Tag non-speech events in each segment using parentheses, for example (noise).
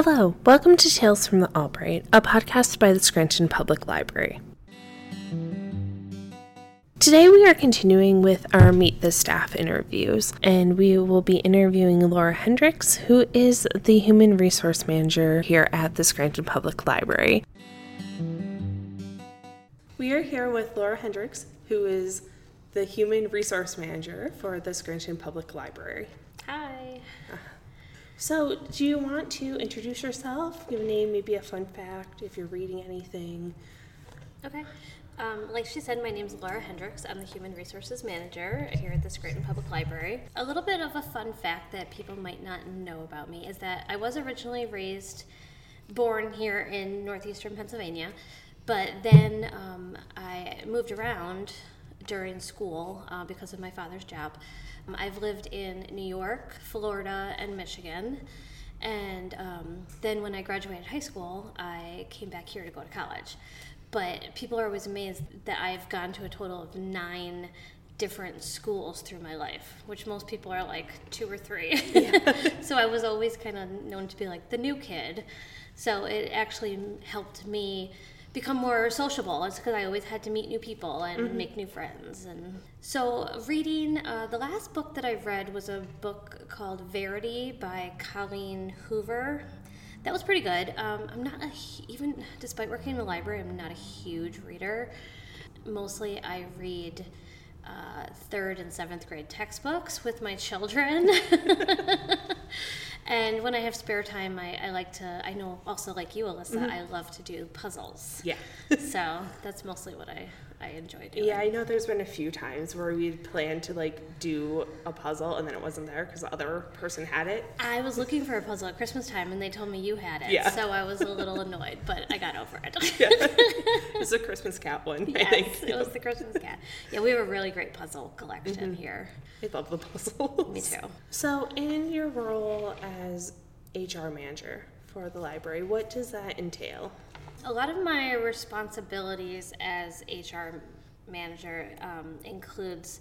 Hello, welcome to Tales from the Albright, a podcast by the Scranton Public Library. Today we are continuing with our Meet the Staff interviews, and we will be interviewing Laura Hendricks, who is the Human Resource Manager here at the Scranton Public Library. We are here with Laura Hendricks, who is the Human Resource Manager for the Scranton Public Library. Hi. Ah, So, do you want to introduce yourself? Give a name, maybe a fun fact, if you're reading anything. Okay. Um, like she said, my name is Laura Hendricks. I'm the Human Resources Manager here at the Scranton Public Library. A little bit of a fun fact that people might not know about me is that I was originally raised, born here in northeastern Pennsylvania, but then um, I moved around during school uh, because of my father's job. Um, I've lived in New York, Florida, and Michigan. And um, then when I graduated high school, I came back here to go to college. But people are always amazed that I've gone to a total of nine different schools through my life, which most people are like two or three. Yeah. (laughs) so I was always kind of known to be like the new kid. So it actually helped me become more sociable. It's because I always had to meet new people and mm-hmm. make new friends. And so, reading uh, the last book that I read was a book called Verity by Colleen Hoover. That was pretty good. Um, I'm not a, even despite working in the library, I'm not a huge reader. Mostly, I read. Uh, third and seventh grade textbooks with my children. (laughs) And when I have spare time, I, I like to, I know also like you, Alyssa, mm-hmm. I love to do puzzles. Yeah. (laughs) so that's mostly what I, I enjoy doing. Yeah, I know there's been a few times where we planned to like do a puzzle and then it wasn't there because the other person had it. I was looking for a puzzle at Christmas time and they told me you had it. Yeah. So I was a little annoyed, but I got over it. (laughs) yeah. (laughs) It's a Christmas cat one, yes, I think. It was the Christmas cat. Yeah, we have a really great puzzle collection mm-hmm. here. I love the puzzles. Me too. So, in your role as HR manager for the library, what does that entail? A lot of my responsibilities as HR manager um, includes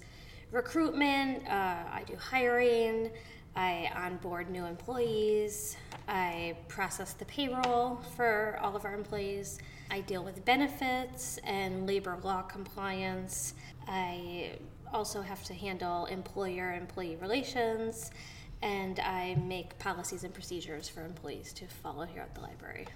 recruitment. Uh, I do hiring. I onboard new employees. I process the payroll for all of our employees. I deal with benefits and labor law compliance. I also have to handle employer employee relations, and I make policies and procedures for employees to follow here at the library.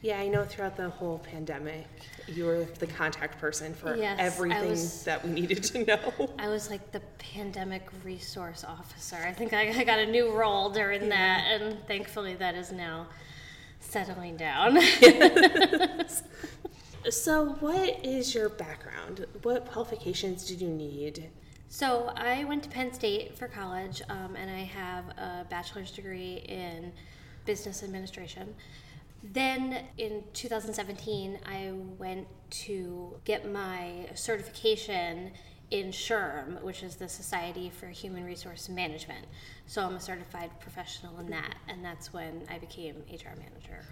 Yeah, I know throughout the whole pandemic, you were the contact person for yes, everything was, that we needed to know. I was like the pandemic resource officer. I think I, I got a new role during yeah. that, and thankfully that is now settling down. (laughs) so, what is your background? What qualifications did you need? So, I went to Penn State for college, um, and I have a bachelor's degree in business administration. Then in 2017, I went to get my certification in SHRM, which is the Society for Human Resource Management. So I'm a certified professional in that, and that's when I became HR manager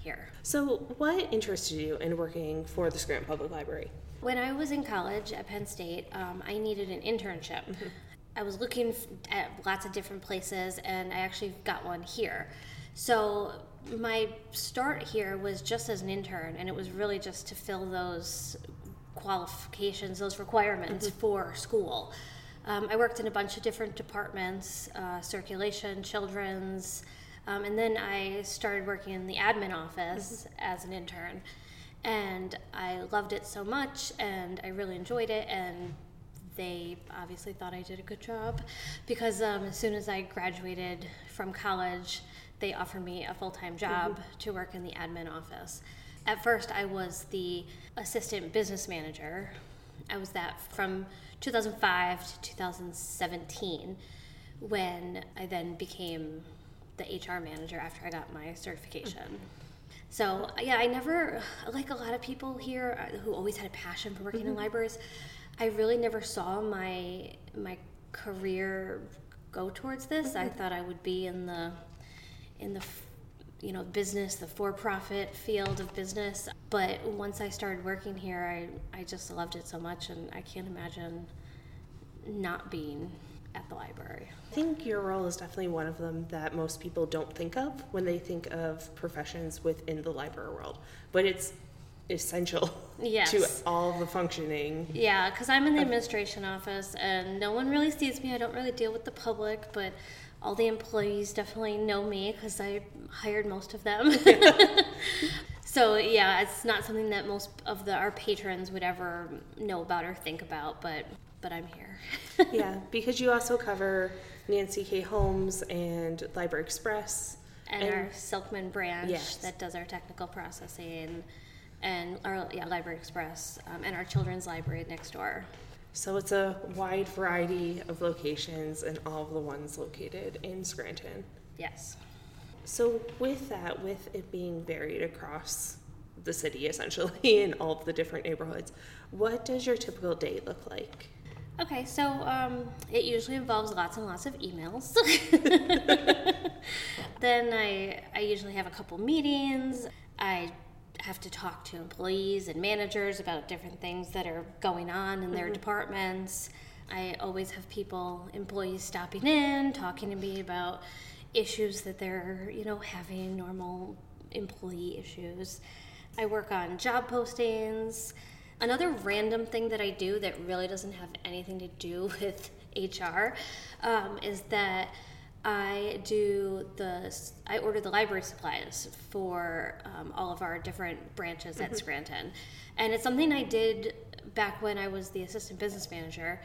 here. So, what interested you in working for the Scranton Public Library? When I was in college at Penn State, um, I needed an internship. Mm-hmm. I was looking at lots of different places, and I actually got one here. So my start here was just as an intern, and it was really just to fill those qualifications, those requirements mm-hmm. for school. Um, I worked in a bunch of different departments uh, circulation, children's, um, and then I started working in the admin office mm-hmm. as an intern. And I loved it so much, and I really enjoyed it. And they obviously thought I did a good job because um, as soon as I graduated from college, they offered me a full time job mm-hmm. to work in the admin office. At first, I was the assistant business manager. I was that from 2005 to 2017 when I then became the HR manager after I got my certification. Mm-hmm. So, yeah, I never, like a lot of people here uh, who always had a passion for working mm-hmm. in libraries, I really never saw my my career go towards this. Mm-hmm. I thought I would be in the in the you know business the for-profit field of business but once i started working here i, I just loved it so much and i can't imagine not being at the library. I think your role is definitely one of them that most people don't think of when they think of professions within the library world, but it's essential (laughs) Yes. to all the functioning. Yeah, because I'm in the administration office and no one really sees me. I don't really deal with the public, but all the employees definitely know me because I hired most of them. (laughs) (laughs) so yeah, it's not something that most of the our patrons would ever know about or think about, but but I'm here. yeah, because you also cover Nancy Kay Holmes and Library Express. and, our Silkman branch Yes. that does our technical processing, and our yeah, Library Express, um, and our children's library next door. So it's a wide variety of locations and all of the ones located in Scranton. Yes. So with that, with it being varied across the city essentially (laughs) in all of the different neighborhoods, what does your typical day look like? Okay, so um, it usually involves lots and lots of emails. (laughs) (laughs) then I, I usually have a couple meetings. I have to talk to employees and managers about different things that are going on in their departments. I always have people, employees stopping in, talking to me about issues that they're, you know, having, normal employee issues. I work on job postings. Another random thing that I do that really doesn't have anything to do (laughs) with HR um, is that I do the I order the library supplies for um, all of our different branches at Scranton, and it's something I did back when I was the assistant business manager,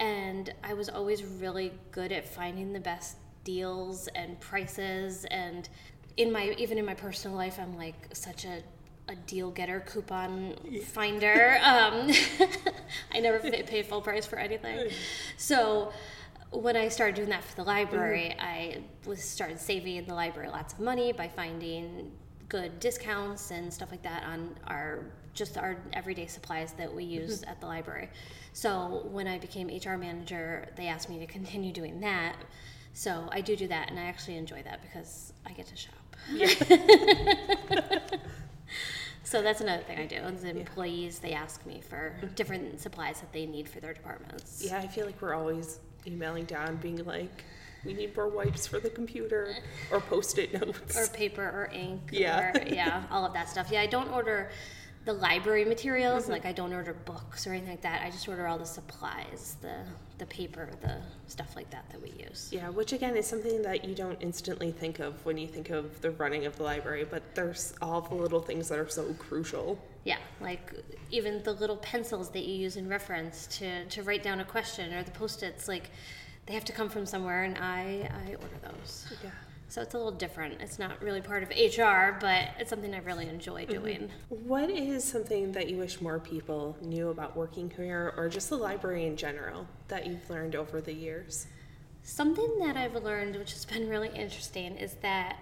and I was always really good at finding the best deals and prices. And in my even in my personal life I'm like such a a deal getter coupon finder. Um, (laughs) I never pay pay full price for anything. (laughs) So when I started doing that for the library mm. I was started saving in the library lots of money by finding good discounts and stuff like that on our just our everyday supplies that we mm-hmm. use at the library. So when I became HR manager, they asked me to continue doing that. So I do do that, and I actually enjoy that because I get to shop. Yeah. (laughs) so that's another thing I do. As employees, they ask me for mm-hmm. different supplies that they need for their departments. Yeah, I feel like we're always emailing down being like, we need more wipes for the computer or post-it notes. or paper or ink Yeah. or (laughs) yeah all of that stuff yeah i don't order the library materials mm-hmm. like i don't order books or anything like that i just order all the supplies the the paper the stuff like that that we use Yeah, which again is something that you don't instantly think of when you think of the running of the library, but there's all the little things that are so crucial. yeah like even the little pencils that you use in reference to to write down a question or the post-its like they have to come from somewhere and i i order those Yeah. So it's a little different it's not really part of hr but it's something i really enjoy doing What is something that you wish more people knew about working here or just the library in general that you've learned over the years? Something that I've learned, which has been really interesting, is that,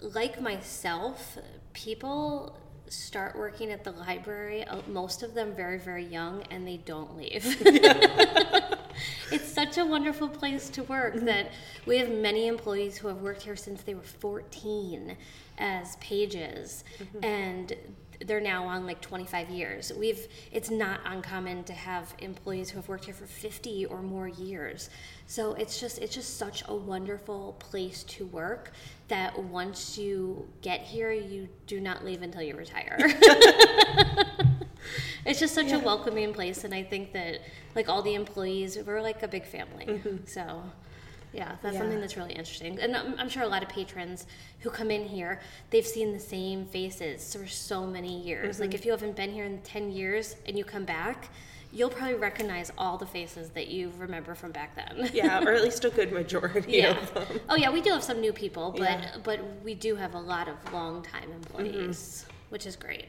like myself, people start working at the library, uh, most of them very, very young, and they don't leave. (laughs) (laughs) it's such a wonderful place to work that we have many employees who have worked here since they were 14 as pages, mm-hmm. and they're now on like 25 years. We've it's not uncommon to have employees who have worked here for 50 or more years. So it's just it's just such a wonderful place to work that once you get here you do not leave until you retire. (laughs) (laughs) (laughs) it's just such a welcoming place and I think that like all the employees we're like a big family. Mm-hmm. So yeah, that's Yeah. something that's really interesting. And I'm, I'm sure a lot of patrons who come in here, they've seen the same faces for so many years. Like mm-hmm. if you haven't been here in 10 years and you come back, you'll probably recognize all the faces that you remember from back then. Yeah, or at (laughs) least a good majority Yeah. of them. Oh yeah, we do have some new people, but Yeah. but we do have a lot of long time employees, mm-hmm. which is great.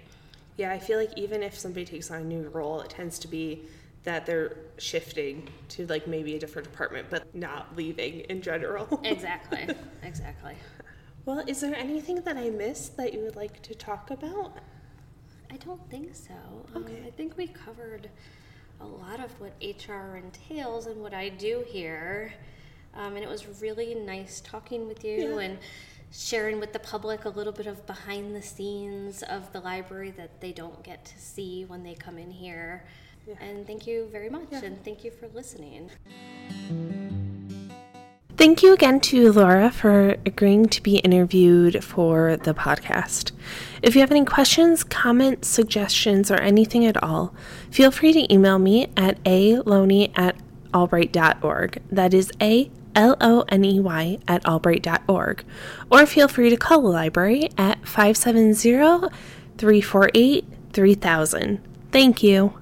Yeah, I feel like even if somebody takes on a new role, it tends to be that they're shifting to like maybe a different department, but not leaving in general. (laughs) Exactly. exactly. well, is there anything that I missed that you would like to talk about? I don't think so. Um, Okay. I think we covered a lot of what HR entails and what I do here. Um, and it was really nice talking with you Yeah. and sharing with the public a little bit of behind the scenes of the library that they don't get to see when they come in here. Yeah. And thank you very much. Yeah. And thank you for listening. Thank you again to Laura for agreeing to be interviewed for the podcast. If you have any questions, comments, suggestions, or anything at all, feel free to email me at aloney at albright.org. That is A L O N E Y at albright.org. Or feel free to call the library at 570 348 3000. Thank you.